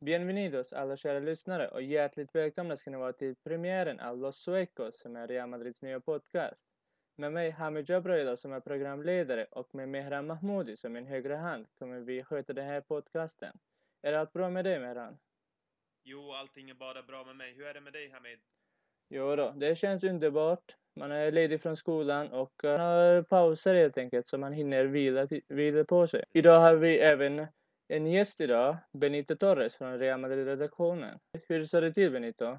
Bienvenidos alla kära lyssnare och hjärtligt välkomna ska ni vara till premiären av Los Suecos som är Real Madrids nya podcast. Med mig Hamid Jabrila som är programledare och med Mehran Mahmoudi som min högra hand kommer vi sköta den här podcasten. Är allt bra med dig Mehran? Jo, allting är bara bra med mig. Hur är det med dig Hamid? Jo då, det känns underbart. Man är ledig från skolan och har pauser helt enkelt så man hinner vila, vila på sig. Idag har vi även en gäst idag, Benito Torres från Real Madrid-redaktionen. Hur står det till Benito?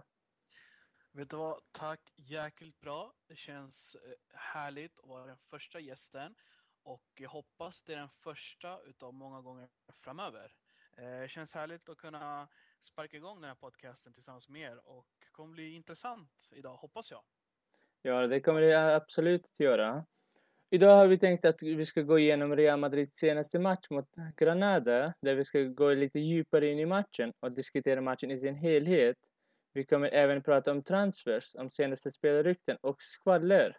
Vet du vad? Tack jäkligt bra. Det känns eh, härligt att vara den första gästen och jag hoppas det är den första utav många gånger framöver. Eh, Det känns härligt att kunna sparka igång den här podcasten tillsammans med er och det kommer bli intressant idag, hoppas jag. Ja, det kommer det absolut att göra. Idag har vi tänkt att vi ska gå igenom Real Madrids senaste match mot Granada, där vi ska gå lite djupare in i matchen och diskutera matchen i sin helhet. Vi kommer även prata om transfers, om senaste spelarrykten och skvaller.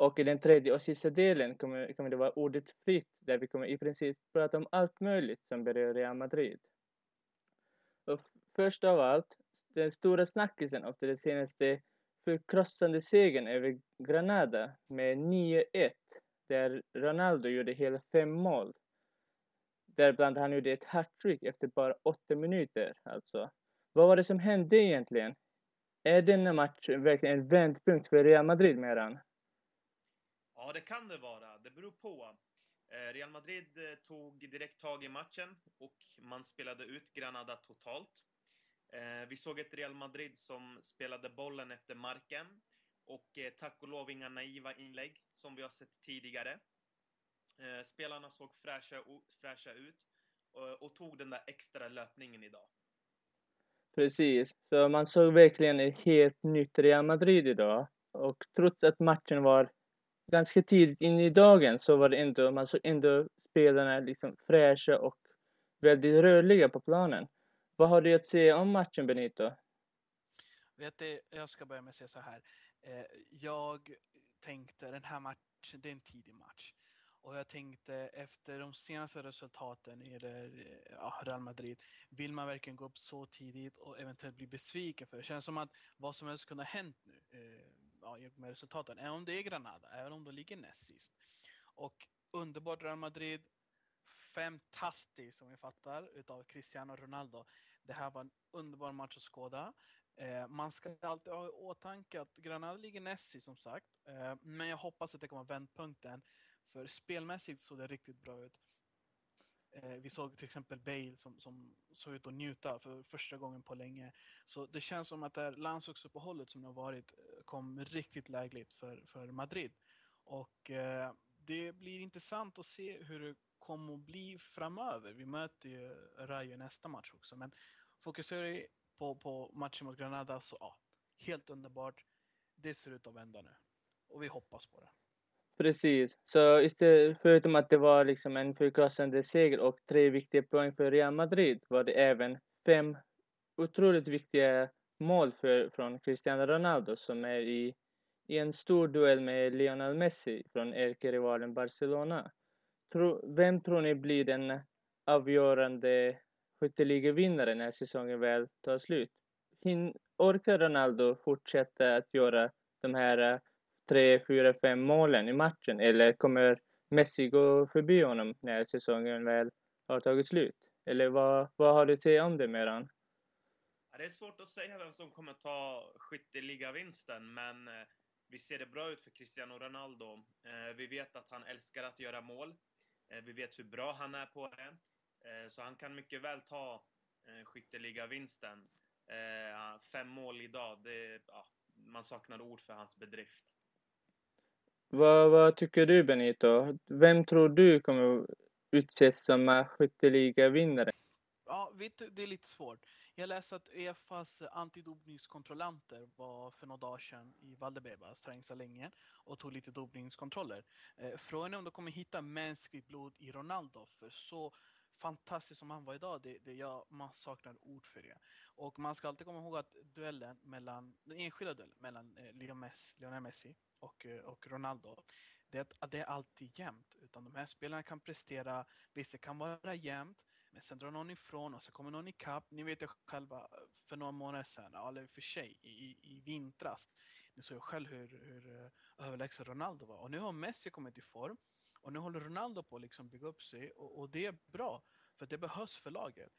Och i den tredje och sista delen kommer, kommer det vara ordet fritt, där vi kommer i princip prata om allt möjligt som berör Real Madrid. Och först av allt, den stora snackisen efter den senaste förkrossande segern över Granada med 9-1 där Ronaldo gjorde hela fem mål. Däribland han gjorde ett hattrick efter bara åtta minuter alltså. Vad var det som hände egentligen? Är denna match verkligen en vändpunkt för Real Madrid Meran? Ja, det kan det vara. Det beror på. Eh, Real Madrid eh, tog direkt tag i matchen och man spelade ut Granada totalt. Eh, vi såg ett Real Madrid som spelade bollen efter marken och tack och lov inga naiva inlägg som vi har sett tidigare. Spelarna såg fräscha, fräscha ut och, och tog den där extra löpningen idag. Precis, så man såg verkligen ett helt nytt Real Madrid idag. Och trots att matchen var ganska tidigt in i dagen så var det ändå, man såg ändå spelarna liksom fräscha och väldigt rörliga på planen. Vad har du att säga om matchen Benito? Vet du, jag ska börja med att säga så här. Eh, jag tänkte den här matchen, det är en tidig match. Och jag tänkte efter de senaste resultaten i ja, Real Madrid, vill man verkligen gå upp så tidigt och eventuellt bli besviken för det? känns som att vad som helst kunde ha hänt nu eh, ja, med resultaten. Även om det är Granada, även om de ligger näst sist. Och underbart Real Madrid, fantastiskt som vi fattar utav Cristiano Ronaldo. Det här var en underbar match att skåda. Eh, man ska alltid ha i åtanke att Granada ligger näst sist som sagt. Eh, men jag hoppas att det kommer vara vändpunkten. För spelmässigt såg det riktigt bra ut. Eh, vi såg till exempel Bale som, som såg ut att njuta för första gången på länge. Så det känns som att det här landslagsuppehållet som det har varit eh, kom riktigt lägligt för, för Madrid. Och eh, det blir intressant att se hur det kommer att bli framöver. Vi möter ju Rayo i nästa match också. Men fokuserar vi på, på matchen mot Granada så ja, helt underbart. Det ser ut att vända nu. Och vi hoppas på det. Precis, så istället, förutom att det var liksom en förkrossande seger och tre viktiga poäng för Real Madrid var det även fem otroligt viktiga mål för, från Cristiano Ronaldo som är i, i en stor duell med Lionel Messi från ärkerivalen Barcelona. Tro, vem tror ni blir den avgörande skytteligavinnaren när säsongen väl tar slut? Hin, orkar Ronaldo fortsätta att göra de här tre, fyra, fem målen i matchen eller kommer Messi gå förbi honom när säsongen väl har tagit slut? Eller vad, vad har du att säga om det Meran? Det är svårt att säga vem som kommer ta skytteligavinsten, men eh, vi ser det bra ut för Cristiano Ronaldo. Eh, vi vet att han älskar att göra mål. Eh, vi vet hur bra han är på det. Så han kan mycket väl ta skytteligavinsten. Fem mål idag, det, ja, man saknar ord för hans bedrift. Vad, vad tycker du Benito? Vem tror du kommer utses som vinnare? skytteligavinnare? Ja, vet du, det är lite svårt. Jag läste att Uefas eh, antidopningskontrollanter var för några dagar sedan i Valdebebas länge, och tog lite dopningskontroller. Eh, frågan är om de kommer hitta mänskligt blod i Ronaldo, för så fantastisk som han var idag, det, det, jag, man saknar ord för det. Och man ska alltid komma ihåg att duellen mellan, den enskilda duellen mellan eh, Leo Messi, Lionel Messi och, eh, och Ronaldo, det är det är alltid jämnt. Utan de här spelarna kan prestera, visst det kan vara jämnt, men sen drar någon ifrån och så kommer någon ikapp. Ni vet ju själva för några månader sedan, eller för sig, i, i vintras. Ni såg ju själv hur, hur eh, överlägsen Ronaldo var. Och nu har Messi kommit i form. Och nu håller Ronaldo på att liksom bygga upp sig. Och, och det är bra, för det behövs för laget.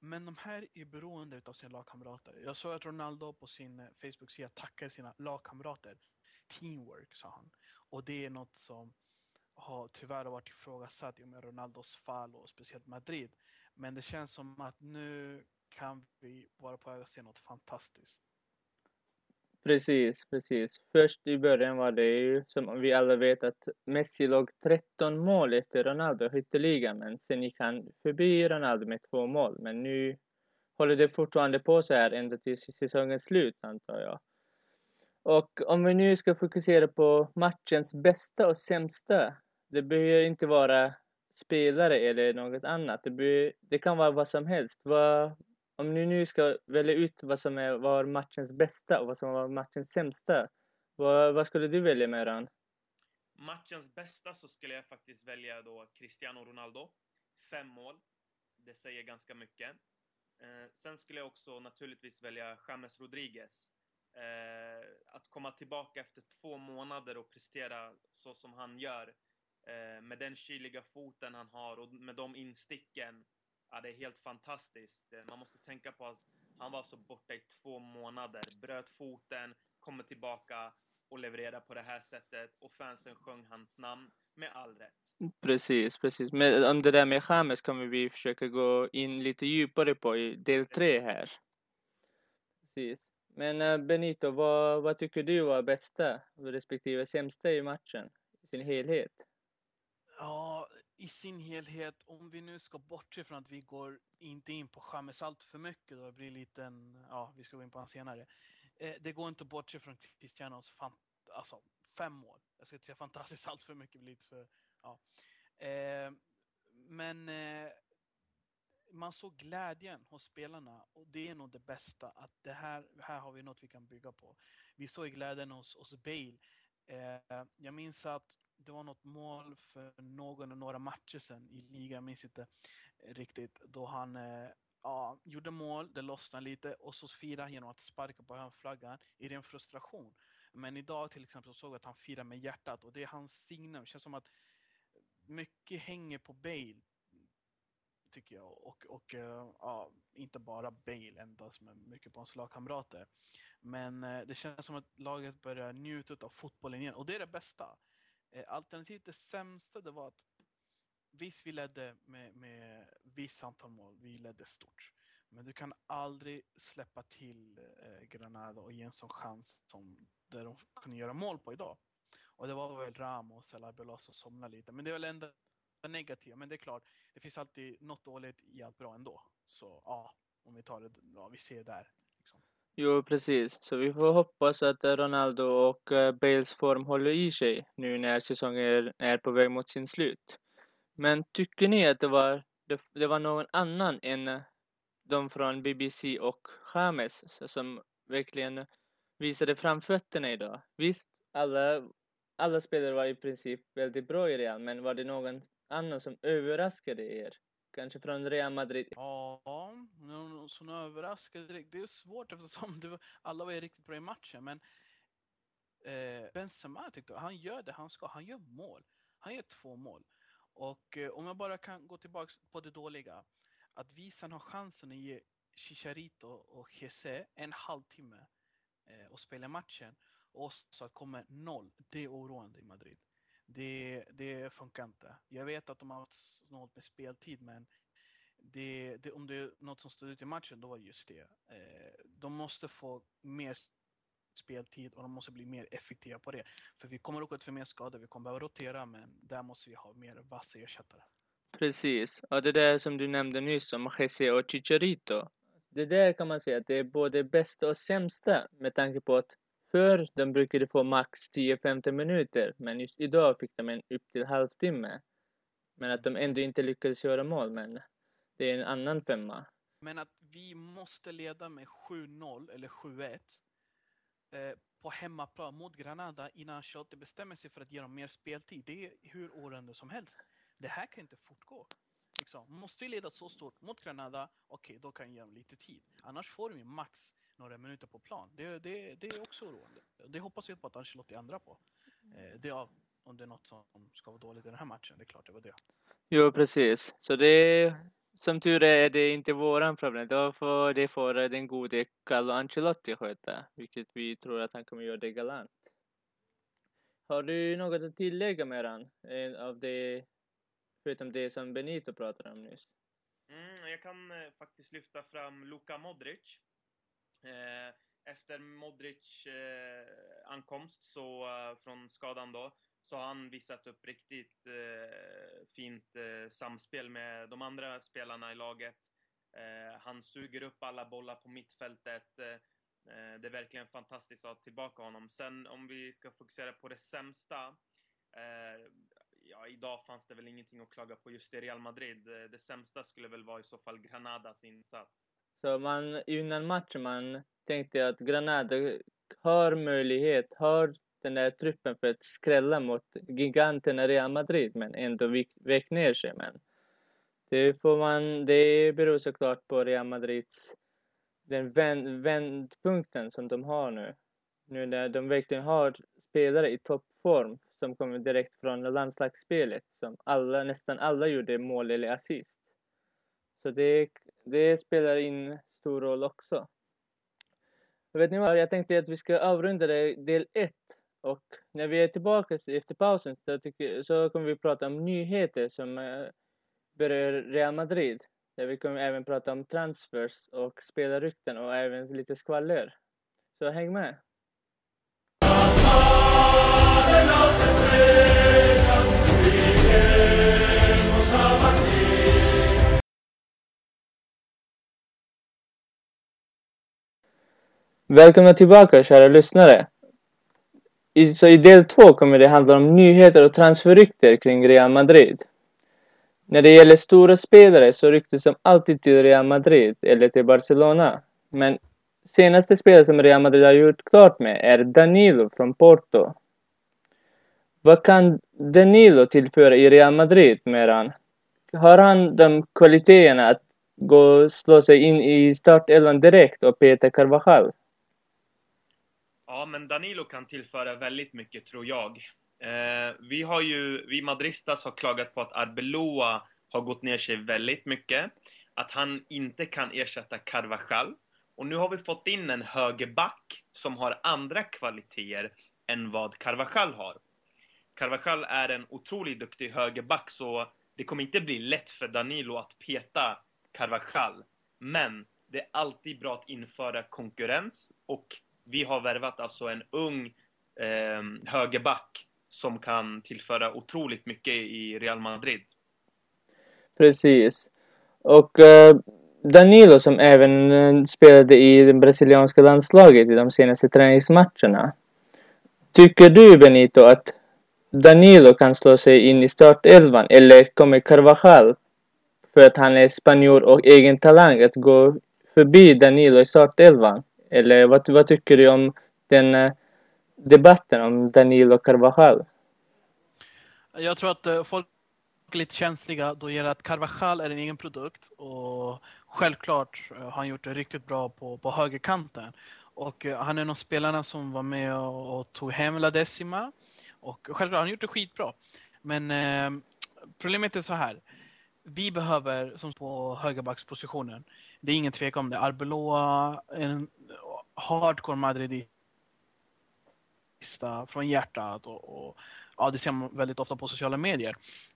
Men de här är beroende av sina lagkamrater. Jag såg att Ronaldo på sin eh, Facebook-sida tackade sina lagkamrater. Teamwork, sa han. Och det är något som har tyvärr varit ifrågasatt i och med Ronaldos fall och speciellt Madrid. Men det känns som att nu kan vi vara på väg att se något fantastiskt. Precis, precis. Först i början var det ju som vi alla vet att Messi låg 13 mål efter Ronaldo i skytteligan men sen gick han förbi Ronaldo med två mål. Men nu håller det fortfarande på så här ända till säsongens slut antar jag. Och om vi nu ska fokusera på matchens bästa och sämsta. Det behöver inte vara spelare eller något annat. Det, be, det kan vara vad som helst. Vad, om ni nu ska välja ut vad som är, var matchens bästa och vad som var matchens sämsta. Vad, vad skulle du välja Meran? Matchens bästa så skulle jag faktiskt välja då Cristiano Ronaldo. Fem mål. Det säger ganska mycket. Eh, sen skulle jag också naturligtvis välja James Rodriguez. Eh, att komma tillbaka efter två månader och prestera så som han gör eh, med den kyliga foten han har och med de insticken. Ja, det är helt fantastiskt. Eh, man måste tänka på att han var så borta i två månader, bröt foten, kommer tillbaka och levererar på det här sättet och fansen sjöng hans namn med all rätt. Precis, precis. Men om det där med James kommer vi försöka gå in lite djupare på i del tre här. Precis. Men eh, Benito, vad, vad tycker du var bästa respektive sämsta i matchen i sin helhet? Ja, i sin helhet, om vi nu ska bortse från att vi går inte in på Chamez allt för mycket, då det blir lite en, ja, vi ska gå in på honom senare. Eh, det går inte att bortse från Cristianos fan, alltså, fem mål. Jag ska inte säga fantastiskt allt för mycket, lite för, ja. Eh, men eh, man såg glädjen hos spelarna och det är nog det bästa, att det här, här har vi något vi kan bygga på. Vi såg glädjen hos, hos Bale. Eh, jag minns att det var något mål för någon och några matcher sen i ligan, jag minns inte riktigt, då han eh, ja, gjorde mål, det lossnade lite och så firade han genom att sparka på hörnflaggan i ren frustration. Men idag till exempel så såg jag att han firar med hjärtat och det är hans signum. Det känns som att mycket hänger på Bale tycker jag. Och, och eh, ja, inte bara Bale endast, men mycket på hans lagkamrater. Men eh, det känns som att laget börjar njuta av fotbollen igen och det är det bästa. Eh, Alternativt det sämsta det var att visst vi ledde med, med visst antal mål, vi ledde stort. Men du kan aldrig släppa till eh, Granada och ge en sån chans som där de kunde göra mål på idag. Och det var väl Ramos eller Abelos som somnade lite. Men det är väl ändå negativa. Men det är klart, det finns alltid något dåligt i allt bra ändå. Så ja, om vi tar det, ja vi ser där. Jo, precis. Så vi får hoppas att eh, Ronaldo och eh, Bales form håller i sig nu när säsongen är på väg mot sin slut. Men tycker ni att det var, det, det var någon annan än eh, de från BBC och James som verkligen visade framfötterna idag? Visst, alla, alla spelare var i princip väldigt bra i Real, men var det någon annan som överraskade er? Kanske från Real Madrid? Ja, någon som överraskade direkt. Det är svårt eftersom det, alla var riktigt bra i matchen. Men eh, Benzema tyckte han gör det han ska. Han gör mål. Han gör två mål. Och eh, om jag bara kan gå tillbaka på det dåliga. Att vi sen har chansen att ge Chicharito och Jesse en halvtimme eh, och spela matchen. Och så kommer noll. Det är oroande i Madrid. Det, det funkar inte. Jag vet att de har haft snålt med speltid, men det, det, om det är något som står ut i matchen, då var det just det. Eh, de måste få mer speltid och de måste bli mer effektiva på det. För vi kommer åka ut för mer skador, vi kommer behöva rotera, men där måste vi ha mer vassa ersättare. Precis, och det där som du nämnde nyss om Jesse och Chicharito. Det där kan man säga att det är både bästa och sämsta med tanke på att Förr de brukade få max 10-15 minuter, men just idag fick de en upp till halvtimme. Men att de ändå inte lyckades göra mål. Men Det är en annan femma. Men att vi måste leda med 7-0 eller 7-1 eh, på hemmaplan mot Granada innan Ancelotti bestämmer sig för att ge dem mer speltid. Det är hur årande som helst. Det här kan inte fortgå. Liksom. Måste vi leda så stort mot Granada, okej, då kan vi ge dem lite tid. Annars får de ju max några minuter på plan. Det, det, det är också oroande. Det hoppas vi på att Ancelotti ändrar på. Eh, det, är- om det är något som ska vara dåligt i den här matchen, det är klart det var det. Jo, precis. Så det är, som tur är, är det inte våran problem. Då får, det får den gode Carlo Ancelotti sköta, vilket vi tror att han kommer göra det galant. Har du något att tillägga Meran, eh, av det, förutom det som Benito pratade om nyss? Mm, jag kan eh, faktiskt lyfta fram Luka Modric. Eh, efter Modric eh, ankomst så, eh, från skadan då, så har han visat upp riktigt eh, fint eh, samspel med de andra spelarna i laget. Eh, han suger upp alla bollar på mittfältet. Eh, eh det är verkligen fantastiskt att ha tillbaka honom. Sen om vi ska fokusera på det sämsta. Eh, ja, idag fanns det väl ingenting att klaga på just i Real Madrid. Eh, det sämsta skulle väl vara i så fall Granadas insats. Så man, innan matchen man tänkte att Granada har möjlighet, har den där truppen för att skrälla mot giganterna Real Madrid, men ändå vik- vek ner sig. Men det får man, det beror såklart på Real Madrids, den vänd, vändpunkten som de har nu. Nu när de verkligen har spelare i toppform som kommer direkt från landslagsspelet, som alla, nästan alla gjorde mål eller assist. Så det, det spelar in stor roll också. Vet ni vad, jag tänkte att vi ska avrunda det, del 1 och när vi är tillbaka efter pausen så, tycker, så kommer vi prata om nyheter som eh, berör Real Madrid. Där vi kommer även prata om transfers och spelarrykten och även lite skvaller. Så häng med! Välkomna tillbaka kära lyssnare! I, så i del två kommer det handla om nyheter och transferrykter kring Real Madrid. När det gäller stora spelare så ryktas de alltid till Real Madrid eller till Barcelona. Men senaste spelare som Real Madrid har gjort klart med är Danilo från Porto. Vad kan Danilo tillföra i Real Madrid, medan? Har han de kvaliteterna att gå och slå sig in i startelvan direkt och peta Carvajal? Ja, men Danilo kan tillföra väldigt mycket, tror jag. Eh, vi har ju, vi madristas har klagat på att Arbeloa har gått ner sig väldigt mycket. Att han inte kan ersätta Carvajal. Och nu har vi fått in en högerback som har andra kvaliteter än vad Carvajal har. Carvajal är en otroligt duktig högerback, så det kommer inte bli lätt för Danilo att peta Carvajal. Men det är alltid bra att införa konkurrens och vi har värvat alltså en ung eh, högerback som kan tillföra otroligt mycket i Real Madrid. Precis. Och eh, Danilo som även eh, spelade i det brasilianska landslaget i de senaste träningsmatcherna. Tycker du Benito att Danilo kan slå sig in i startelvan eller kommer Carvajal för att han är spanjor och egen talang att gå förbi Danilo i startelvan? Eller vad, vad tycker du om den eh, debatten om Danilo Carvajal? Jag tror att eh, folk är lite känsliga då det gäller att Carvajal är en egen produkt och självklart eh, har han gjort det riktigt bra på, på högerkanten. Och han är en av spelarna som var med och, och tog hem La Decima och självklart har han gjort det skitbra. Men eh, problemet är så här. Vi behöver, som på högerbackspositionen, det är ingen tvekan om det, Arbeloa, en hardcore madridista från hjärtat och, och ja, det ser man väldigt ofta på sociala medier.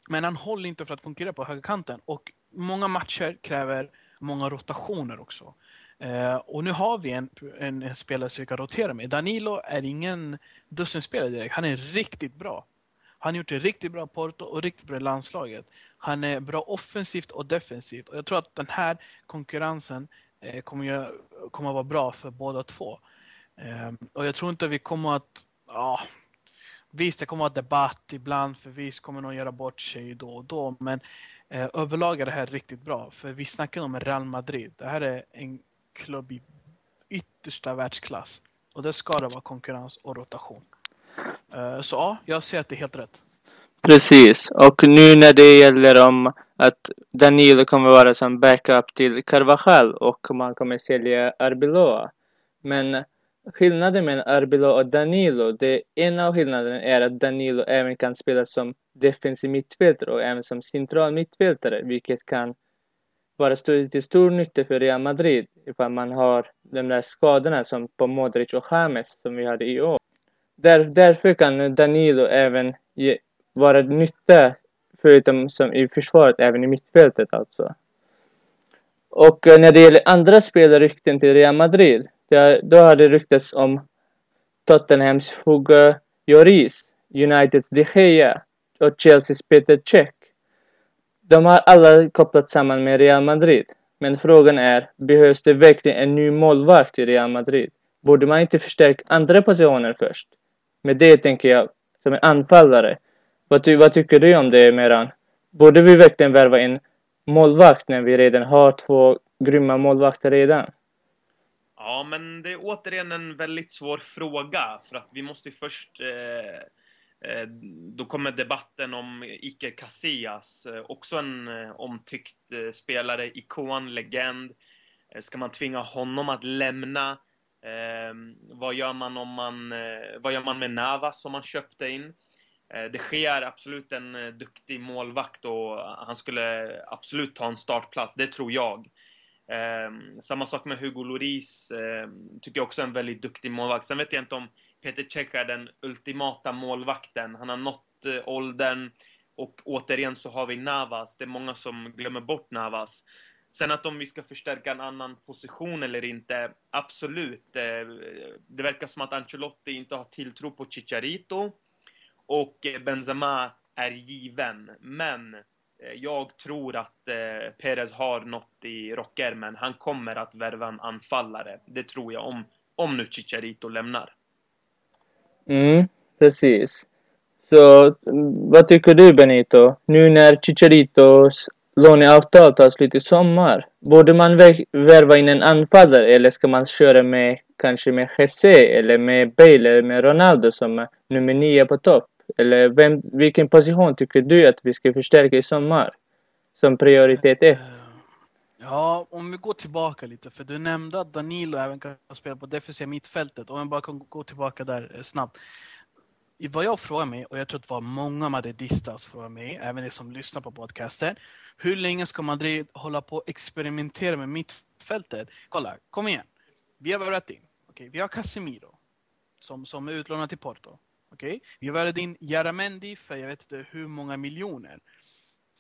Men han håller inte för att konkurrera på högerkanten och många matcher kräver många rotationer också. Eh, och nu har vi en, en, en spelare som vi kan rotera med. Danilo är ingen dussinspelare direkt, han är riktigt bra. Han har gjort det riktigt bra på Porto och riktigt bra i landslaget. Han är bra offensivt och defensivt och jag tror att den här konkurrensen Eh, kommer, ju, kommer att vara bra för båda två. Eh, och jag tror inte vi kommer att, ja, visst det kommer att vara debatt ibland för visst kommer någon göra bort sig då och då men Eh, överlag är det här riktigt bra, för vi snackar om Real Madrid. Det här är en klubb i yttersta världsklass. Och det ska det vara konkurrens och rotation. Eh, så ja, jag ser att det är helt rätt. Precis, och nu när det gäller om att Danilo kommer vara som backup till Carvajal och man kommer sälja Arbeloa. Men skillnaden mellan Arbeloa och Danilo, det en av skillnaderna är att Danilo även kan spela som defensiv mittfältare och även som central mittfältare, vilket kan vara till stor nytta för Real Madrid ifall man har de där skadorna som på Modric och James som vi hade i år. Där, därför kan Danilo även ge, vara nytta förutom som i försvaret även i mittfältet alltså. Och eh, när det gäller andra spelarrykten till Real Madrid, där, då har det ryktats om Tottenhams Hugo Lloris, Uniteds De Gea och Chelseas Peter Cech. De har alla kopplats samman med Real Madrid. Men frågan är, behövs det verkligen en ny målvakt i Real Madrid? Borde man inte förstärka andra positioner först? Med det tänker jag som en anfallare. Vad, ty vad tycker du om det, Meran? Borde vi verkligen värva en målvakt när vi redan har två grymma målvakter redan? Ja, men det är återigen en väldigt svår fråga. För att vi måste ju först... Eh, eh, då kommer debatten om Iker Casillas. Eh, också en eh, omtyckt eh, spelare, ikon, legend. Eh, ska man tvinga honom att lämna? Eh, vad gör man om man... Eh, vad gör man med Navas som man köpte in? Eh, det sker absolut en eh, duktig målvakt och han skulle absolut ta en startplats, det tror jag. Eh, samma sak med Hugo Lloris, eh, tycker jag också är en väldigt duktig målvakt. Sen vet jag inte om Peter Cech är den ultimata målvakten. Han har nått eh, åldern och återigen så har vi Navas. Det är många som glömmer bort Navas. Sen att om vi ska förstärka en annan position eller inte, absolut. Eh, det verkar som att Ancelotti inte har tilltro på Chicharito och eh, Benzema är given. Men eh, jag tror att eh, Perez har något i rockärmen. Han kommer att värva en anfallare. Det tror jag, om, om nu Chicharito lämnar. Mm, precis. Så vad tycker du Benito? Nu när Chicharitos låneavtal tar slut i sommar. Borde man värva in en anfallare eller ska man köra med kanske med Jesse eller med Bale eller med Ronaldo som är nummer nio på topp? Eller vem, vilken position tycker du att vi ska förstärka i sommar? Som prioritet ett? Eh, ja, om vi går tillbaka lite, för du nämnde att Danilo även kan spela på defensiva mittfältet. Om vi bara kan gå tillbaka där eh, snabbt. I vad jag frågar mig, och jag tror att det var många madridistas frågar mig, även de som lyssnar på podcasten. Hur länge ska Madrid hålla på och experimentera med mittfältet? Kolla, kom igen. Vi har Verratti. Okej, Okay, vi har Casemiro, som, som är utlånad till Porto. Okay? Vi har värvat in Jaramendi för jag vet inte hur många miljoner.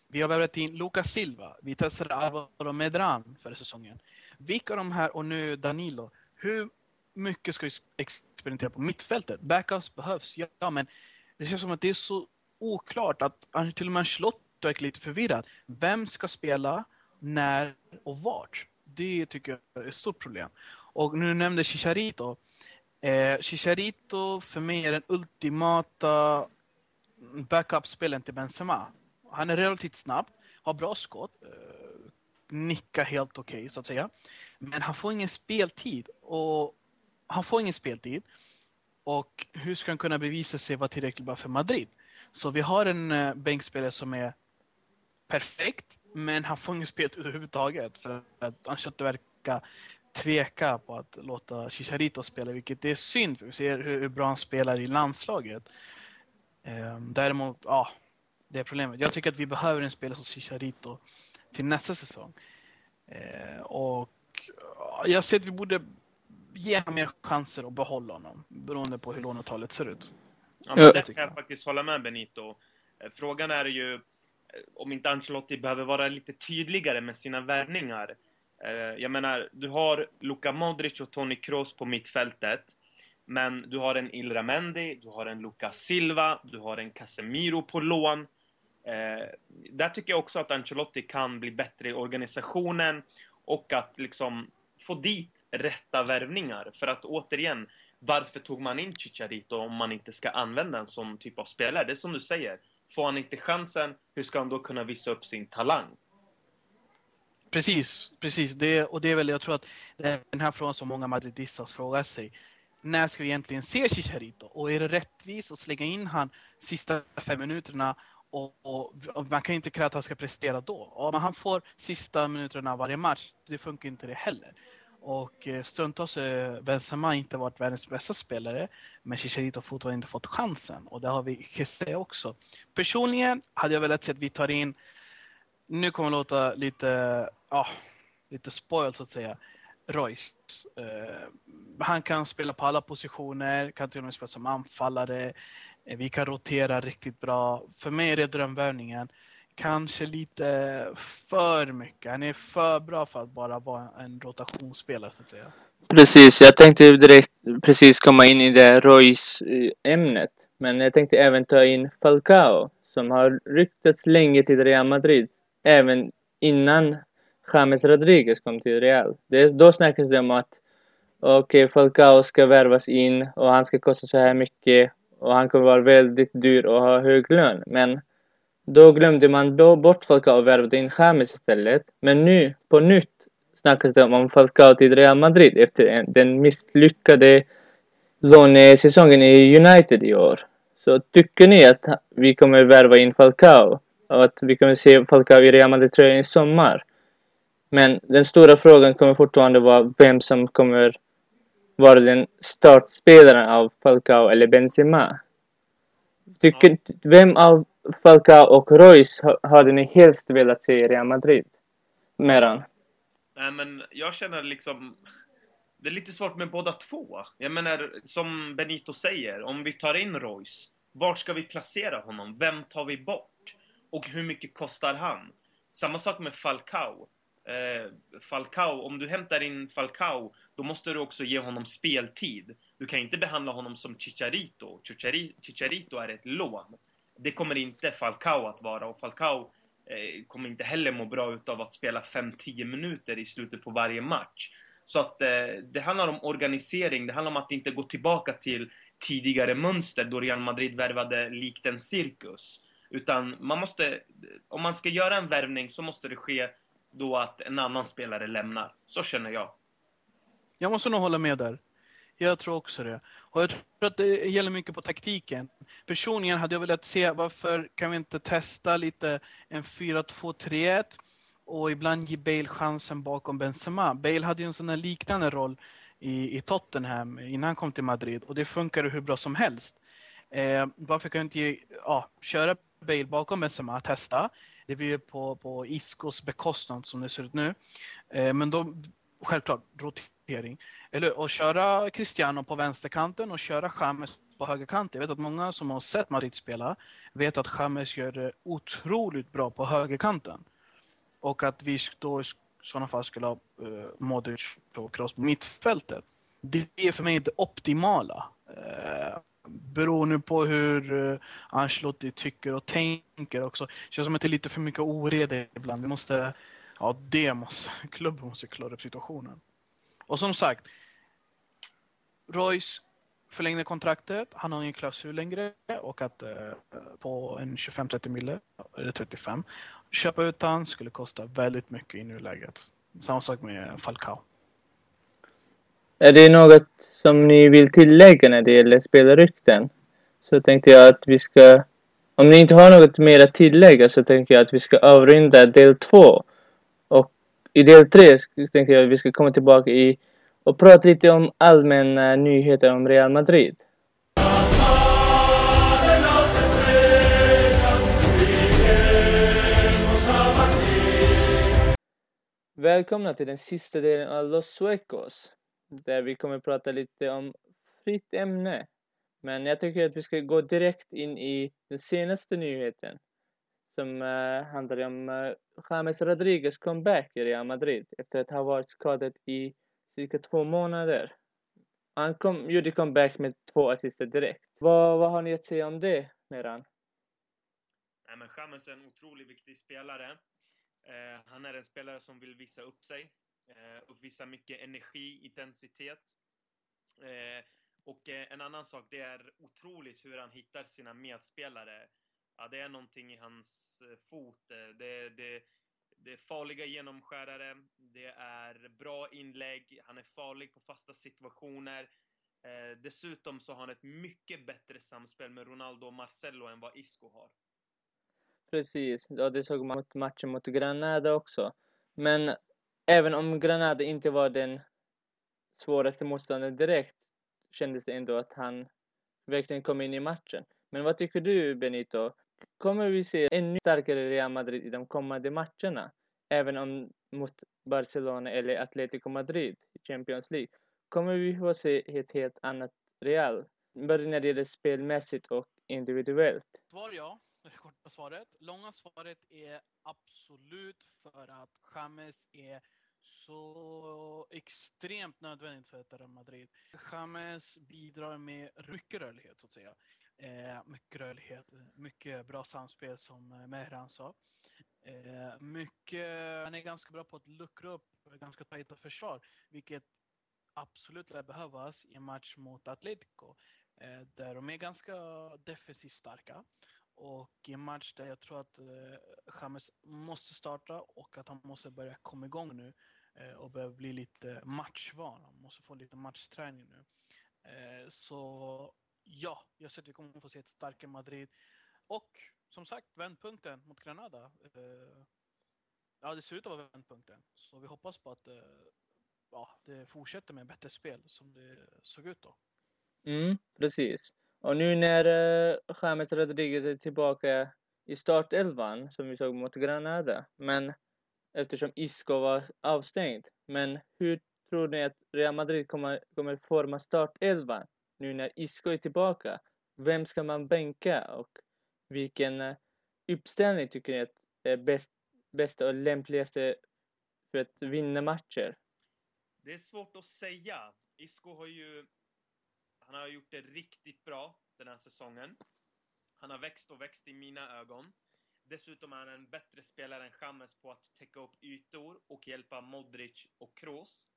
Vi har värvat in Lucas Silva. Vi testade Alvaro Medran förra säsongen. Vilka av de här och nu Danilo. Hur mycket ska vi experimentera på mittfältet? Backups behövs, ja men det känns som att det är så oklart att till och med Ancelotti är lite förvirrad. Vem ska spela, när och vart? Det tycker jag är ett stort problem. Och nu nämnde Chicharito. Eh, Chicharito för mig är den ultimata backup-spelaren till Benzema. Han är relativt snabb, har bra skott, eh, nickar helt okej okay, så att säga. Men han får ingen speltid och han får ingen speltid. Och hur ska han kunna bevisa sig vara tillräckligt bra för Madrid? Så vi har en eh, bänkspelare som är perfekt, men han får ingen speltid överhuvudtaget för att han inte verka tveka på att låta Chicharito spela, vilket är synd för vi ser hur bra han spelar i landslaget. Ehm, däremot, ja, det är problemet. Jag tycker att vi behöver en spelare som Chicharito till nästa säsong. Ehm, och jag ser att vi borde ge honom mer chanser att behålla honom, beroende på hur lånetalet ser ut. Ja, men det kan jag faktiskt hålla med Benito. Eh, frågan är ju eh, om inte Ancelotti behöver vara lite tydligare med sina värvningar. Eh, jag menar, du har Luka Modric och Toni Kroos på mittfältet. Men du har en Ilra Mendy, du har en Luka Silva, du har en Casemiro på lån. Eh, där tycker jag också att Ancelotti kan bli bättre i organisationen och att liksom få dit rätta värvningar. För att återigen, varför tog man in Chicharito om man inte ska använda en sån typ av spelare? Det är som du säger, Får han inte chansen, hur ska han då kunna visa upp sin talang? Precis, precis. Det, och det är väl, jag tror att det är den här frågan som många madridistas frågar sig. När ska vi egentligen se Chicharito? Och är det rättvist att slänga in han sista fem minuterna och, och, och man kan inte kräva att han ska prestera då. Om han får sista minuterna varje match, det funkar inte det heller. Och eh, stundtals har Benzema inte varit världens bästa spelare, men Chicharito har fortfarande inte fått chansen. Och det har vi Kesse också. Personligen hade jag velat se att vi tar in, nu kommer det låta lite, ja, lite spoiled så att säga, Royce. Uh, han kan spela på alla positioner, kan till och med spela som anfallare. Eh, vi kan rotera riktigt bra. För mig är det drömvärvningen. Kanske lite för mycket. Han är för bra för att bara vara en rotationsspelare så att säga. Precis, jag tänkte direkt precis komma in i det Royce-ämnet. Men jag tänkte även ta in Falcao som har ryktats länge till Real Madrid. Även innan James Rodriguez kom till Real. Det, då snackades det om att okej, okay, Falcao ska värvas in och han ska kosta så här mycket och han kommer vara väldigt dyr och ha hög lön. Men då glömde man då bort Falcao och värvade in James istället. Men nu, på nytt, snackas det om Falcao till Real Madrid efter den misslyckade lånesäsongen i United i år. Så tycker ni att vi kommer värva in Falcao och att vi kommer se Falcao i Real Madrid-tröjan i sommar? Men den stora frågan kommer fortfarande vara vem som kommer vara den startspelaren av Falcao eller Benzema. Tycker, vem av Falcao och Royce hade ni helst velat se i Real Madrid? Meran? Nej, men jag känner liksom... Det är lite svårt med båda två. Jag menar, som Benito säger, om vi tar in Royce, vart ska vi placera honom? Vem tar vi bort? Och hur mycket kostar han? Samma sak med Falcao. Eh, Falcao, om du hämtar in Falcao, då måste du också ge honom speltid. Du kan inte behandla honom som Chicharito. Chicharito är ett lån. Det kommer inte Falcao att vara och Falcao eh, kommer inte heller må bra utav att spela 5-10 minuter i slutet på varje match. Så att eh, det handlar om organisering, det handlar om att inte gå tillbaka till tidigare mönster då Real Madrid värvade likt en cirkus. Utan man måste, om man ska göra en värvning så måste det ske då att en annan spelare lämnar. Så känner jag. Jag måste nog hålla med där. Jag tror också det. Och jag tror att det gäller mycket på taktiken. Personligen hade jag velat se varför kan vi inte testa lite en 4-2-3-1 och ibland ge Bale chansen bakom Benzema. Bale hade ju en sån här liknande roll i, i Tottenham innan han kom till Madrid och det funkade hur bra som helst. Eh, varför kan jag inte ge, ja, köra Bale bakom Benzema, testa. Det blir på, på Iscos bekostnad som det ser ut nu. Eh, men då, självklart, rotering. Eller att köra Cristiano på vänsterkanten och köra James på högerkanten. Jag vet att många som har sett Madrid spela vet att James gör det otroligt bra på högerkanten. Och att vi då i sådana fall skulle ha eh, Modric och Kroos på mittfältet. Det är för mig det optimala. Eh, beror nu på hur eh, Ancelotti tycker och tänker också. Det känns som att det är lite för mycket oreda ibland. Vi måste, ja det måste, klubben måste klara upp situationen. Och som sagt, Royce förlängde kontraktet, han har ingen klausul längre och att eh, på en 25-30 mille, eller 35, köpa ut han skulle kosta väldigt mycket i nuläget. Samma sak med Falcao. Är det något som ni vill tillägga när det gäller spelarrykten? Så tänkte jag att vi ska... Om ni inte har något mer att tillägga så tänker jag att vi ska avrunda del två. Och i del tre tänker jag att vi ska komma tillbaka i och prata lite om allmänna nyheter om Real Madrid. Välkomna till den sista delen av Los Suecos. Där vi kommer prata lite om fritt ämne. Men jag tycker att vi ska gå direkt in i den senaste nyheten. Som uh, handlar om uh, James Rodriguez comeback i Real Madrid efter att ha varit skadad i cirka två månader. Han kom, gjorde comeback med två assister direkt. Vad, vad har ni att säga om det, Meran? Nej, men James är en otroligt viktig spelare. Eh, han är en spelare som vill visa upp sig. Eh, uppvisar mycket energi, intensitet. Eh, och eh, en annan sak, det är otroligt hur han hittar sina medspelare. ja, det är någonting i hans eh, fot. Eh, Det, det, det är farliga genomskärare, det är bra inlägg, han är farlig på fasta situationer. Eh, dessutom så har han ett mycket bättre samspel med Ronaldo och Marcelo än vad Isco har. Precis, ja, det såg man mot matchen mot Granada också. Men även om Granada inte var den svåraste motståndaren direkt kändes det ändå att han verkligen kom in i matchen. Men vad tycker du Benito? Kommer vi se ännu starkare Real Madrid i de kommande matcherna? Även om mot Barcelona eller Atletico Madrid i Champions League. Kommer vi få se ett helt annat Real? Både när det gäller spelmässigt och individuellt. Svar ja, korta svaret. Långa svaret är absolut för att James är så extremt nödvändigt för ett Real Madrid. James bidrar med mycket rörlighet så att säga. Eh, mycket rörlighet, mycket bra samspel som eh, Mehran sa. Eh, mycket, han är ganska bra på att luckra upp ganska tajta försvar, vilket absolut lär behövas i en match mot Atletico. Eh, där de är ganska defensivt starka. Och i en match där jag tror att eh, James måste starta och att han måste börja komma igång nu eh, och börja bli lite matchvan. Han måste få lite matchträning nu. Eh, så ja, jag tror att vi kommer få se ett starkare Madrid. Och som sagt, vändpunkten mot Granada. Eh, ja, det ser ut att vara vändpunkten. Så vi hoppas på att eh, ja, det fortsätter med bättre spel som det såg ut då. Mm, precis. Och nu när uh, James Rodriguez är tillbaka i startelvan, som vi såg mot Granada, men eftersom Isco var avstängd. Men hur tror ni att Real Madrid kommer, kommer forma startelvan nu när Isco är tillbaka? Vem ska man bänka och vilken uh, uppställning tycker ni att är bäst, bästa och lämpligaste för att vinna matcher? Det är svårt att säga. Isco har ju han har gjort det riktigt bra den här säsongen. Han har växt och växt i mina ögon. Dessutom är han en bättre spelare än Chamez på att täcka upp ytor och hjälpa Modric och Kroos.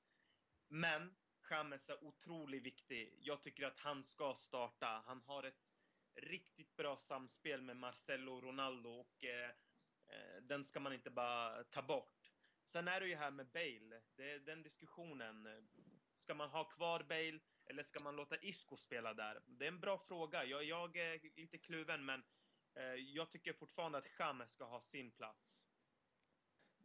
Men Chamez är otroligt viktig. Jag tycker att han ska starta. Han har ett riktigt bra samspel med Marcelo och Ronaldo och eh, eh, den ska man inte bara ta bort. Sen är det ju här med Bale. Det är den diskussionen. Ska man ha kvar Bale eller ska man låta Isco spela där? Det är en bra fråga. Jag, jag är lite kluven, men eh, jag tycker fortfarande att James ska ha sin plats.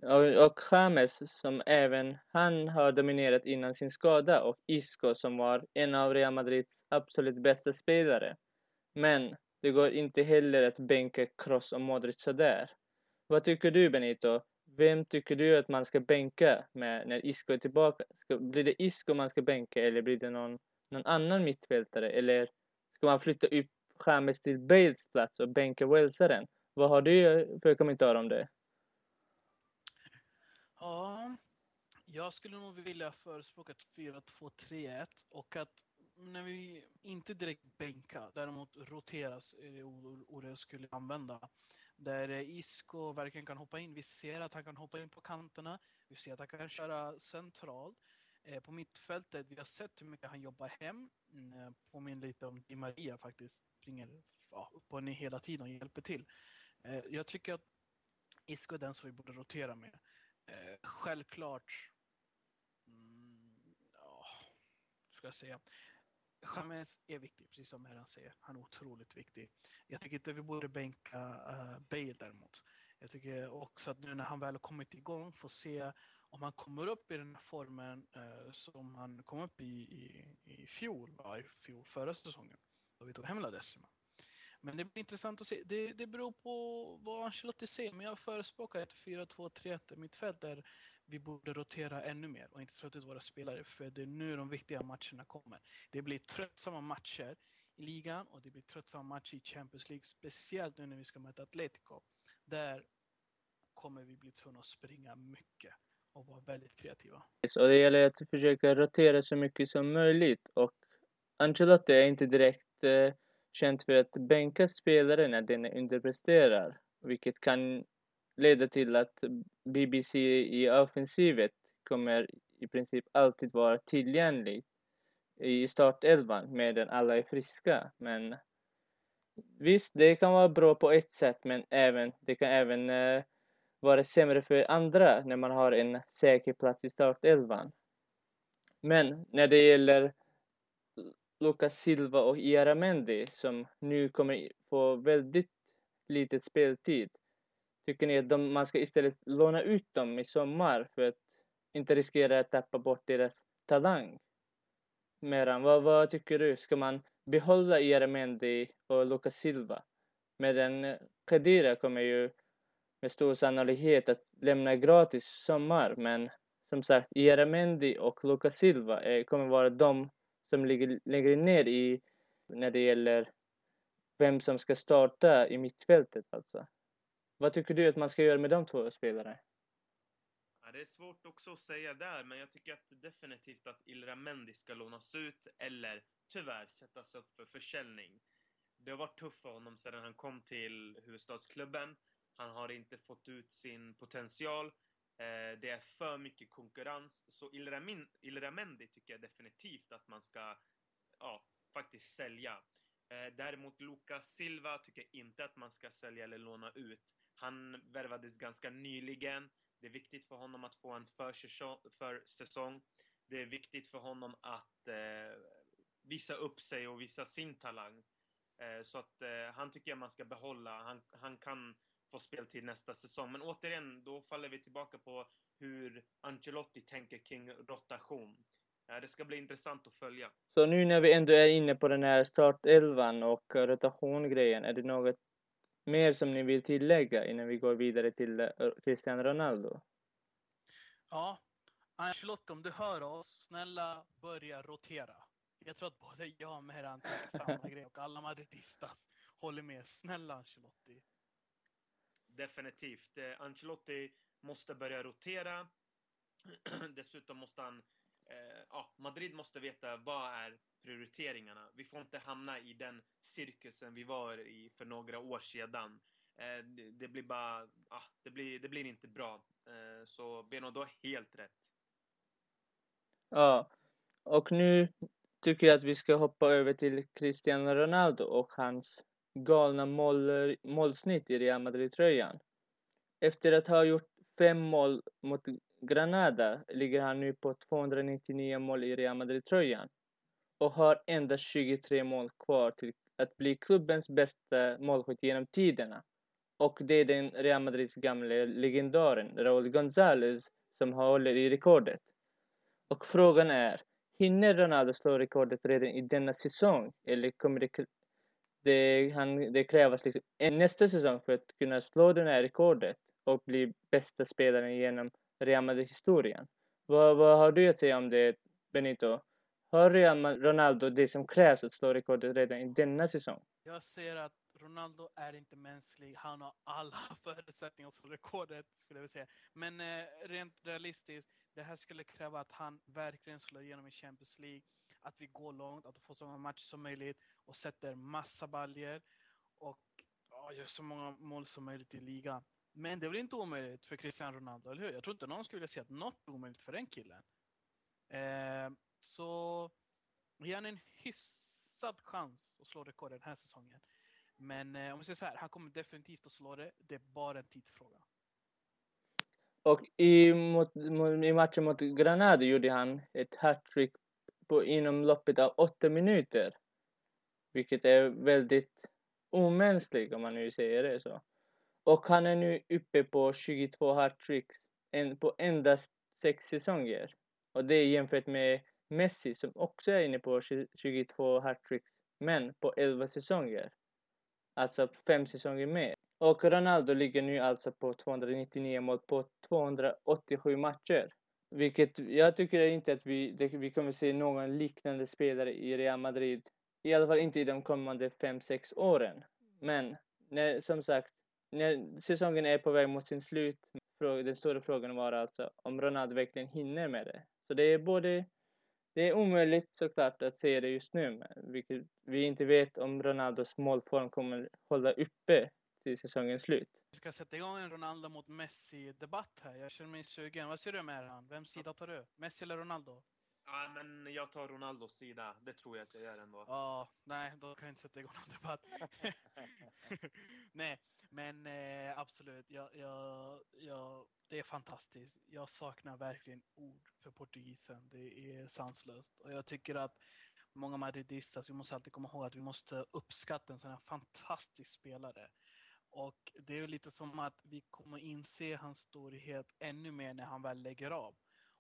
Och, och James som även han har dominerat innan sin skada och Isco som var en av Real Madrids absolut bästa spelare. Men det går inte heller att bänka Kroos och Modric sådär. Vad tycker du Benito? Vem tycker du att man ska bänka med när Isco är tillbaka? Ska, blir det Isco man ska bänka eller blir det någon, någon annan mittfältare? Eller ska man flytta upp James till Bales plats och bänka Welsaren? Vad har du för kommentar om det? Ja, jag skulle nog vilja förespråka 4-2-3-1 och att när vi inte direkt bänka, däremot roteras är det ordet jag skulle använda. Där Isco verkligen kan hoppa in. Vi ser att han kan hoppa in på kanterna. Vi ser att han kan köra centralt. Eh, på mittfältet, vi har sett hur mycket han jobbar hem. Mm, eh, påminner lite om Di Maria faktiskt. Springer ja, upp och ner hela tiden och hjälper till. Eh, jag tycker att Isco är den som vi borde rotera med. Självklart, mm, ja, ska jag säga. James är viktig, precis som Herran säger. Han är otroligt viktig. Jag tycker inte vi borde bänka uh, Bale däremot. Jag tycker också att nu när han väl har kommit igång får se om han kommer upp i den här formen eh, som han kom upp i i, i fjol, va? i fjol, förra säsongen. Då vi tog hem La Decima. Men det blir intressant att se. Det, det beror på vad Ancelotti säger. Men jag förespråkar ett 4-2-3-1 mittfält där vi borde rotera ännu mer och inte trötta ut våra spelare. För det är nu de viktiga matcherna kommer. Det blir tröttsamma matcher i ligan och det blir tröttsamma matcher i Champions League. Speciellt nu när vi ska möta Atletico. Där kommer vi bli tvungna att springa mycket och vara väldigt kreativa. Och det gäller att försöka rotera så mycket som möjligt och Ancelotti är inte direkt eh, känt för att bänka spelare när den underpresterar, vilket kan leda till att BBC i offensivet kommer i princip alltid vara tillgänglig i startelvan medan alla är friska. Men visst, det kan vara bra på ett sätt, men även, det kan även eh, vara sämre för andra när man har en säker plats i startelvan. Men när det gäller Lucas Silva och Iaramendi som nu kommer få väldigt lite speltid. Tycker ni att de, man ska istället låna ut dem i sommar för att inte riskera att tappa bort deras talang? Meran, vad, vad tycker du? Ska man behålla Iaramendi och Lucas Silva? Medan Khedira kommer ju med stor sannolikhet att lämna gratis sommar, men som sagt, Iaramendi och Lucas Silva är, kommer vara de som ligger längre ner i när det gäller vem som ska starta i mittfältet alltså. Vad tycker du att man ska göra med de två spelarna? Ja, det är svårt också att säga där, men jag tycker att definitivt att Ilra Mendy ska lånas ut eller tyvärr sättas upp för försäljning. Det har varit tufft för honom sedan han kom till huvudstadsklubben. Han har inte fått ut sin potential. Eh, det är för mycket konkurrens. Så Ilra Mendy tycker jag definitivt att man ska ja, faktiskt sälja. Eh, däremot Lucas Silva tycker jag inte att man ska sälja eller låna ut. Han värvades ganska nyligen. Det är viktigt för honom att få en försäsong. Det är viktigt för honom att eh, visa upp sig och visa sin talang. Eh, så att eh, han tycker jag man ska behålla. Han, han kan få speltid nästa säsong. Men återigen, då faller vi tillbaka på hur Ancelotti tänker kring rotation. Det ska bli intressant att följa. Så nu när vi ändå är inne på den här startelvan och rotationgrejen, är det något mer som ni vill tillägga innan vi går vidare till eh, Cristiano Ronaldo? Ja, Ancelotti om du hör oss, snälla börja rotera. Jag tror att både jag och Meran tänker samma grej och alla madridistas håller med. Snälla Ancelotti. Definitivt. Eh, Ancelotti måste börja rotera. Dessutom måste han eh, ja, Madrid måste veta vad är prioriteringarna. Vi får inte hamna i den cirkusen vi var i för några år sedan. Eh, det, det, blir bara, ah, det, blir, det blir inte bra. Eh, så Beno du har helt rätt. Ja, och nu tycker jag att vi ska hoppa över till Cristiano Ronaldo och hans galna mål, målsnitt i Real Madrid-tröjan. Efter att ha gjort fem mål mot Granada ligger han nu på 299 mål i Real Madrid-tröjan och har endast 23 mål kvar till att bli klubbens bästa målskytt genom tiderna. Och det är den Real Madrids gamla legendaren Raúl González som håller i rekordet. Och frågan är, hinner Ronaldo slå rekordet redan i denna säsong? Eller kommer det, det, han, det krävas liksom nästa säsong för att kunna slå det här rekordet och bli bästa spelaren genom Real Madrid-historien. Vad, vad har du att säga om det, Benito? Har Real Ronaldo det som krävs att slå rekordet redan i denna säsong? Jag ser att Ronaldo är inte mänsklig. Han har alla förutsättningar att slå rekordet, skulle jag vilja säga. Men eh, rent realistiskt, det här skulle kräva att han verkligen slår igenom i Champions League. Att vi går långt, att få så många matcher som möjligt och sätter massa baljer och ja, gör så många mål som möjligt i ligan. Men det blir inte omöjligt för Cristiano Ronaldo, eller hur? Jag tror inte någon skulle vilja säga att något är omöjligt för den killen. Eh, så ge han en hyfsad chans att slå rekord den här säsongen. Men eh, om vi säger så här, han kommer definitivt att slå det. Det är bara en tidsfråga. Och i, mot, i matchen mot Granada gjorde han ett hattrick inom loppet av åtta minuter. Vilket är väldigt omänskligt om man nu säger det så. Och han är nu uppe på 22 hattricks på endast sex säsonger. Och det är jämfört med Messi som också är inne på 22 hattricks men på 11 säsonger. Alltså fem säsonger mer. Och Ronaldo ligger nu alltså på 299 mål på 287 matcher. Vilket jag tycker inte att vi, det, vi kommer se någon liknande spelare i Real Madrid. I alla fall inte i de kommande 5-6 åren. Men när, som sagt, när säsongen är på väg mot sin slut, den stora frågan var alltså om Ronaldo verkligen hinner med det. Så det är både det är omöjligt såklart att se det just nu, vilket vi inte vet om Ronaldos målform kommer hålla uppe till säsongens slut. Vi ska sätta igång en Ronaldo mot Messi-debatt här. Jag känner mig sugen. Vad säger du med han? Vems sida tar du? Messi eller Ronaldo? Ja, men jag tar Ronaldos sida. Det tror jag att jag gör ändå. Ja, nej, då kan jag inte sätta igång någon debatt. nej, men eh, absolut. Jag, jag, jag, det är fantastiskt. Jag saknar verkligen ord för portugisen. Det är sanslöst. Och jag tycker att många madridistas, vi måste alltid komma ihåg att vi måste uppskatta en sån här fantastisk spelare. Och det är lite som att vi kommer inse hans storhet ännu mer när han väl lägger av.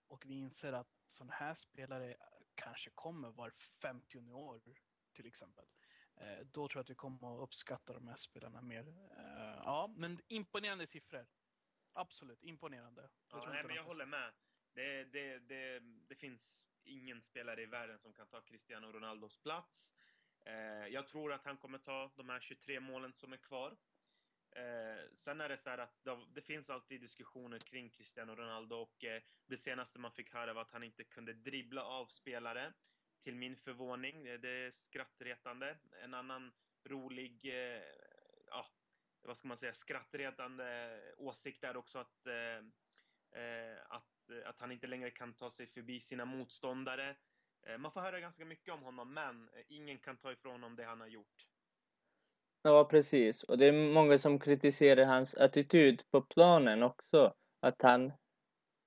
Och vi inser att sådana här spelare kanske kommer var 50 år till exempel. Eh, då tror jag att vi kommer att uppskatta de här spelarna mer. Eh, ja, men imponerande siffror. Absolut, imponerande. Ja, tror nej, men jag håller med. Det, det, det, det finns ingen spelare i världen som kan ta Cristiano Ronaldos plats. Eh, jag tror att han kommer ta de här 23 målen som är kvar. Eh, sen är det så här att det, det finns alltid diskussioner kring Cristiano Ronaldo och eh, det senaste man fick höra var att han inte kunde dribbla av spelare. Till min förvåning. Det, det är skrattretande. En annan rolig, eh, ja, vad ska man säga, skrattretande åsikt är också att eh, eh, att, att han inte längre kan ta sig förbi sina motståndare. Eh, man får höra ganska mycket om honom, men eh, ingen kan ta ifrån honom det han har gjort. Ja, precis. Och det är många som kritiserar hans attityd på planen också. Att han...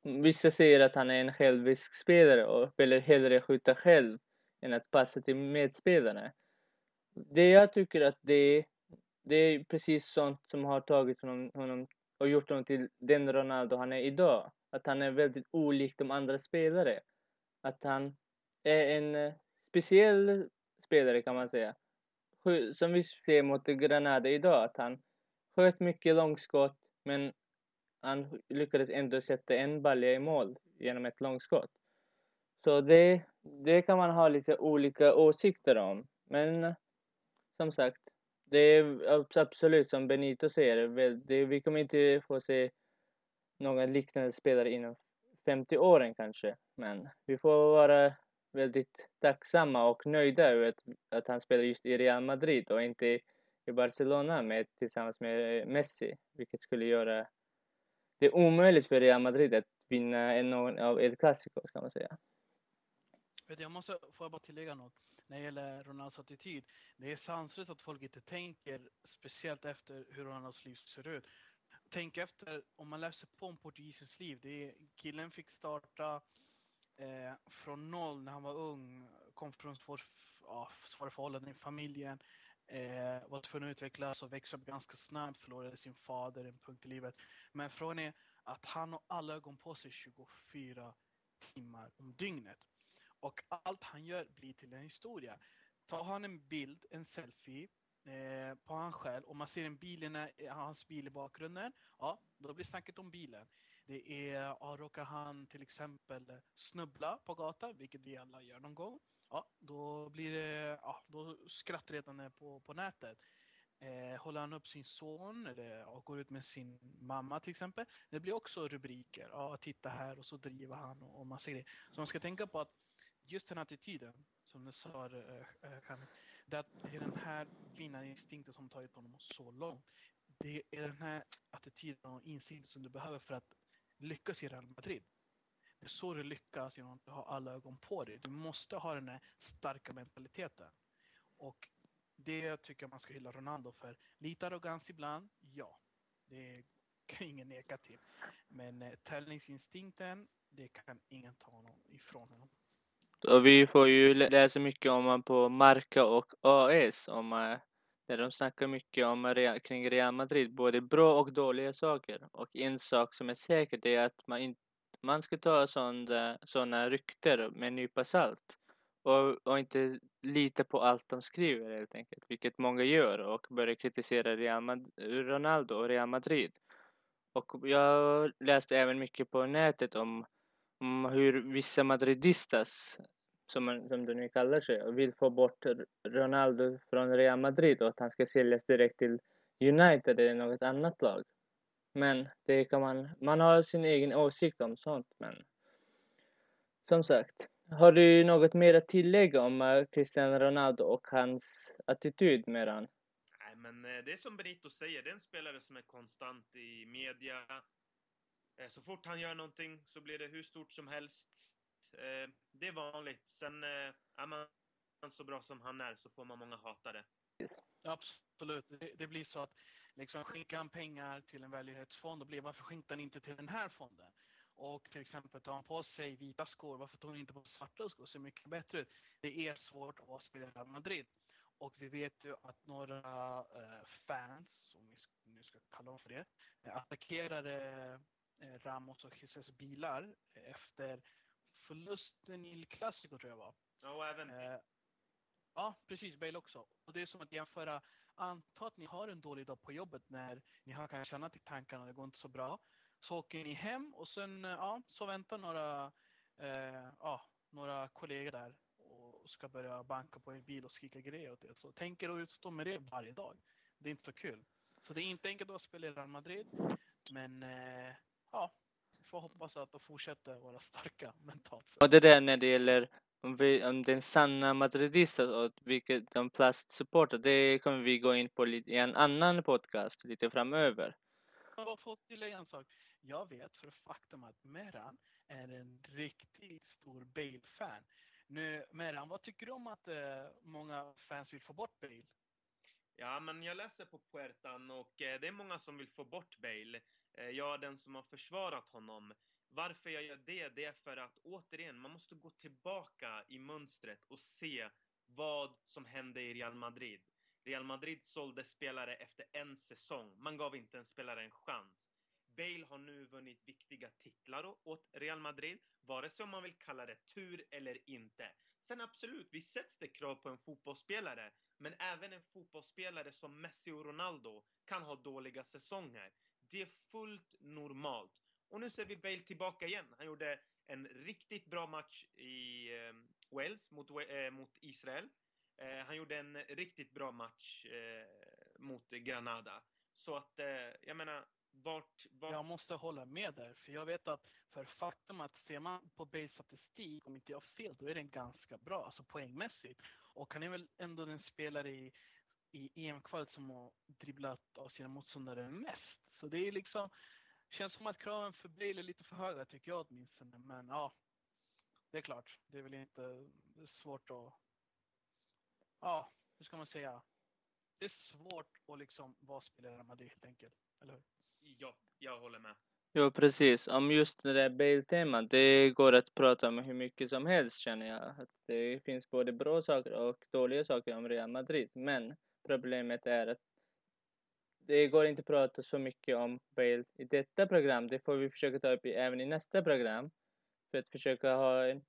Vissa säger att han är en självisk spelare och vill hellre skjuta själv än att passa till medspelarna. Det jag tycker att det, det är precis sånt som har tagit honom, honom och gjort honom till den Ronaldo han är idag. Att han är väldigt olik de andra spelare. Att han är en eh, speciell spelare kan man säga som vi ser mot Granada idag, att han sköt mycket långskott men han lyckades ändå sätta en balja i mål genom ett långskott. Så det, det kan man ha lite olika åsikter om. Men som sagt, det är absolut som Benito säger, det, vi kommer inte få se någon liknande spelare inom 50 åren kanske. Men vi får vara väldigt tacksamma och nöjda över att, att han spelar just i Real Madrid och inte i Barcelona med, tillsammans med eh, Messi, vilket skulle göra det omöjligt för Real Madrid att vinna en någon av El Clasico, ska man säga. Vet jag måste, får jag bara tillägga något när det gäller Ronaldos attityd. Det är sanslöst att folk inte tänker speciellt efter hur Ronaldos liv ser ut. Tänk efter, om man läser på om portugisens liv. Det är, killen fick starta eh, från noll när han var ung, kom från svår, ja, svåra förhållanden i familjen, eh, var tvungen att utvecklas och växa upp ganska snabbt, förlorade sin fader, en punkt i livet. Men frågan är att han har alla ögon på sig 24 timmar om dygnet. Och allt han gör blir till en historia. Tar han en bild, en selfie, eh, på han själv och man ser en bil, i hans bil i bakgrunden, ja, då blir snacket om bilen. Det är, ja, råkar han till exempel snubbla på gatan, vilket vi alla gör någon gång, ja, då blir det, ja, då skrattretande på, på nätet. Eh, håller han upp sin son eller och går ut med sin mamma till exempel, det blir också rubriker. Ja, titta här och så driver han och, och massa grejer. Så man ska tänka på att just den attityden, som du sa, eh, eh det, det är den här vinnarinstinkten som tagit honom så långt. Det är den här attityden och insikten som du behöver för att lyckas i Real Madrid. Det är så du lyckas genom att du har alla ögon på dig. Du måste ha den här starka mentaliteten. Och det tycker jag man ska hylla Ronaldo för. Lite arrogans ibland, ja. Det kan ingen neka till. Men eh, tävlingsinstinkten, det kan ingen ta honom ifrån honom. Och vi får ju läsa mycket om honom på Marca och AS, om, eh, där de snackar mycket om Real, kring Real Madrid, både bra och dåliga saker. Och en sak som är säker är att man, in, man ska ta sådana såna rykter med en nypa salt. Och, och inte lita på allt de skriver helt enkelt, vilket många gör och börjar kritisera Real Mad- Ronaldo och Real Madrid. Och jag läste även mycket på nätet om, om hur vissa madridistas som, man, som det nu kallar sig, och vill få bort Ronaldo från Real Madrid och att han ska säljas direkt till United eller något annat lag. Men det kan man, man har sin egen åsikt om sånt, men som sagt. Har du något mer att tillägga om eh, Cristiano Ronaldo och hans attityd med han? Nej, men eh, det är som Benito säger, det är en spelare som är konstant i media. Eh, så fort han gör någonting så blir det hur stort som helst. Eh, det är vanligt. Sen eh, är man så bra som han är så får man många hatare. Absolut. Det, det blir så att liksom, skickar han pengar till en välgörenhetsfond då blir varför skickar han inte till den här fonden? Och till exempel tar han på sig vita skor, varför tar han inte på sig svarta skor? ser mycket bättre ut. Det är svårt att spela i Madrid. Och vi vet ju att några eh, fans, om vi nu ska kalla dem för det, eh, attackerade eh, eh, Ramos och Jesus bilar efter förlusten i El Clasico tror jag var. Ja, och även Eh, ja, precis. Bale också. Och det är som att jämföra. Anta att ni har en dålig dag på jobbet när ni har kanske annat i tankarna och det går inte så bra. Så åker ni hem och sen eh, ja, så väntar några, eh, ja, några kollegor där och ska börja banka på en bil och skrika grejer åt er. Så tänk er att utstå med det varje dag. Det är inte så kul. Så det är inte enkelt att spela i Real Madrid. Men eh, ja, får hoppas att de fortsätter vara starka mentalt sett. Och det där när det gäller om, vi, om den sanna madridista och vilket de plastsupportar, det kommer vi gå in på lite, i en annan podcast lite framöver. Jag bara få tillägga en sak. Jag vet för faktum att Meran är en riktigt stor Bale-fan. Nu, Meran, vad tycker du om att eh, många fans vill få bort Bale? Ja, men jag läser på Puertan och eh, det är många som vill få bort Bale. Eh, jag är den som har försvarat honom. Varför jag gör det, det är för att återigen, man måste gå tillbaka i mönstret och se vad som hände i Real Madrid. Real Madrid sålde spelare efter en säsong. Man gav inte en spelare en chans. Bale har nu vunnit viktiga titlar åt Real Madrid, vare sig om man vill kalla det tur eller inte. Sen absolut, vi sätts det krav på en fotbollsspelare, men även en fotbollsspelare som Messi och Ronaldo kan ha dåliga säsonger. Det är fullt normalt. Och nu ser vi Bale tillbaka igen. Han gjorde en riktigt bra match i eh, Wales mot, eh, mot Israel. Eh, han gjorde en riktigt bra match eh, mot Granada. Så att, eh, jag menar, vart... vart... Jag måste hålla med där, för jag vet att för faktum att ser man på Bales statistik, om inte jag har fel, då är den ganska bra, alltså poängmässigt. Och han är väl ändå den spelare i, i EM-kvalet som har dribblat av sina motståndare mest. Så det är liksom, känns som att kraven för Bale är lite för höga tycker jag åtminstone. Men ja, det är klart, det är väl inte svårt att, ja, hur ska man säga? Det är svårt att liksom vara spelare i Madrid helt enkelt, eller hur? Ja, jag håller med. Jo, precis. Om just det där Bale-temat, det går att prata om hur mycket som helst känner jag. Att det finns både bra saker och dåliga saker om Real Madrid. Men problemet är att det går inte att prata så mycket om Bale i detta program. Det får vi försöka ta upp i, även i nästa program. För att försöka ha en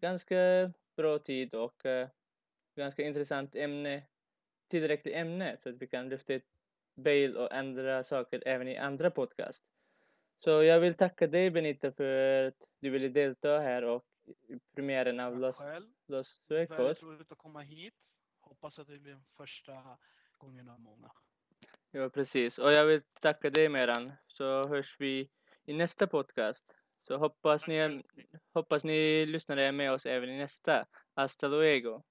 ganska bra tid och eh, ganska intressant ämne, tillräckligt ämne så att vi kan lyfta Bale och andra saker även i andra podcast. Så jag vill tacka dig Benita för att du ville delta här och i premiären av Los. Los Väldigt Suecos. roligt att komma hit. Hoppas att det blir första gången av många. Ja, precis. Och jag vill tacka dig Meran, så hörs vi i nästa podcast. Så hoppas ni, hoppas ni lyssnare är med oss även i nästa. Hasta luego.